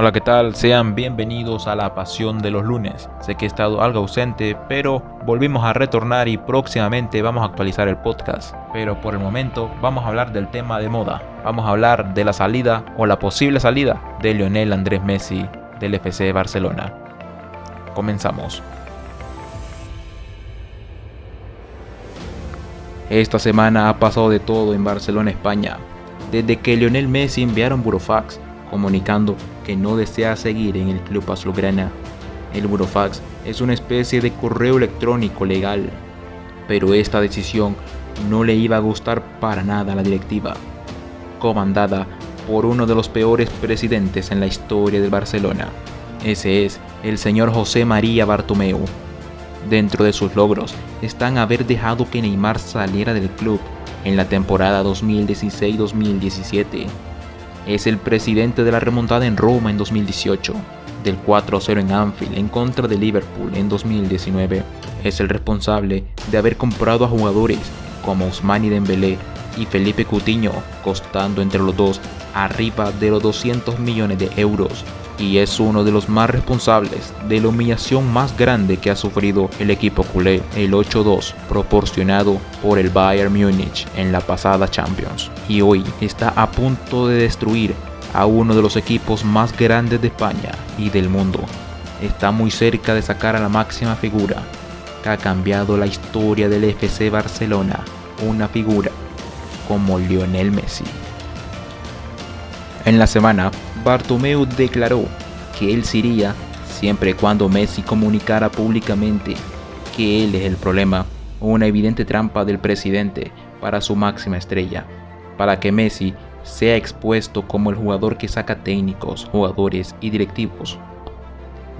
Hola, ¿qué tal? Sean bienvenidos a la Pasión de los lunes. Sé que he estado algo ausente, pero volvimos a retornar y próximamente vamos a actualizar el podcast. Pero por el momento vamos a hablar del tema de moda. Vamos a hablar de la salida o la posible salida de Lionel Andrés Messi del FC Barcelona. Comenzamos. Esta semana ha pasado de todo en Barcelona, España. Desde que Lionel Messi enviaron burofax comunicando que no desea seguir en el club azulgrana. El burofax es una especie de correo electrónico legal, pero esta decisión no le iba a gustar para nada a la directiva, comandada por uno de los peores presidentes en la historia del Barcelona. Ese es el señor José María Bartomeu. Dentro de sus logros están haber dejado que Neymar saliera del club en la temporada 2016-2017. Es el presidente de la remontada en Roma en 2018, del 4-0 en Anfield en contra de Liverpool en 2019. Es el responsable de haber comprado a jugadores como Ousmane Dembélé y Felipe Coutinho, costando entre los dos arriba de los 200 millones de euros y es uno de los más responsables de la humillación más grande que ha sufrido el equipo culé, el 8-2 proporcionado por el Bayern Múnich en la pasada Champions. Y hoy está a punto de destruir a uno de los equipos más grandes de España y del mundo. Está muy cerca de sacar a la máxima figura que ha cambiado la historia del FC Barcelona, una figura como Lionel Messi. En la semana, Bartomeu declaró que él se iría siempre y cuando Messi comunicara públicamente que él es el problema, una evidente trampa del presidente para su máxima estrella, para que Messi sea expuesto como el jugador que saca técnicos, jugadores y directivos.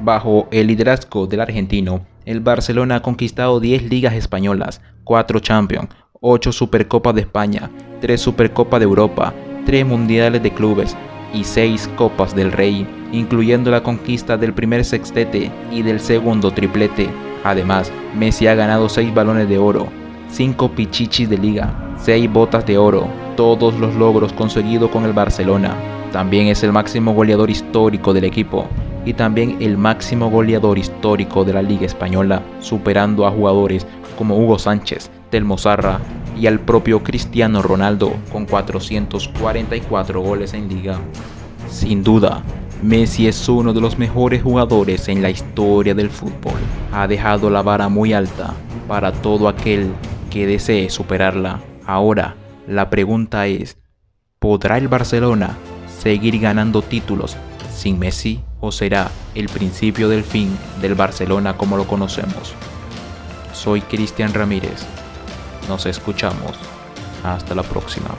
Bajo el liderazgo del argentino, el Barcelona ha conquistado 10 ligas españolas, 4 Champions, 8 Supercopas de España, 3 Supercopas de Europa, 3 Mundiales de Clubes y 6 Copas del Rey, incluyendo la conquista del primer sextete y del segundo triplete. Además, Messi ha ganado 6 balones de oro, 5 pichichis de liga, 6 botas de oro, todos los logros conseguidos con el Barcelona. También es el máximo goleador histórico del equipo y también el máximo goleador histórico de la Liga Española, superando a jugadores como Hugo Sánchez, Telmo Zarra, y al propio Cristiano Ronaldo con 444 goles en liga. Sin duda, Messi es uno de los mejores jugadores en la historia del fútbol. Ha dejado la vara muy alta para todo aquel que desee superarla. Ahora, la pregunta es, ¿podrá el Barcelona seguir ganando títulos sin Messi o será el principio del fin del Barcelona como lo conocemos? Soy Cristian Ramírez nos escuchamos. Hasta la próxima.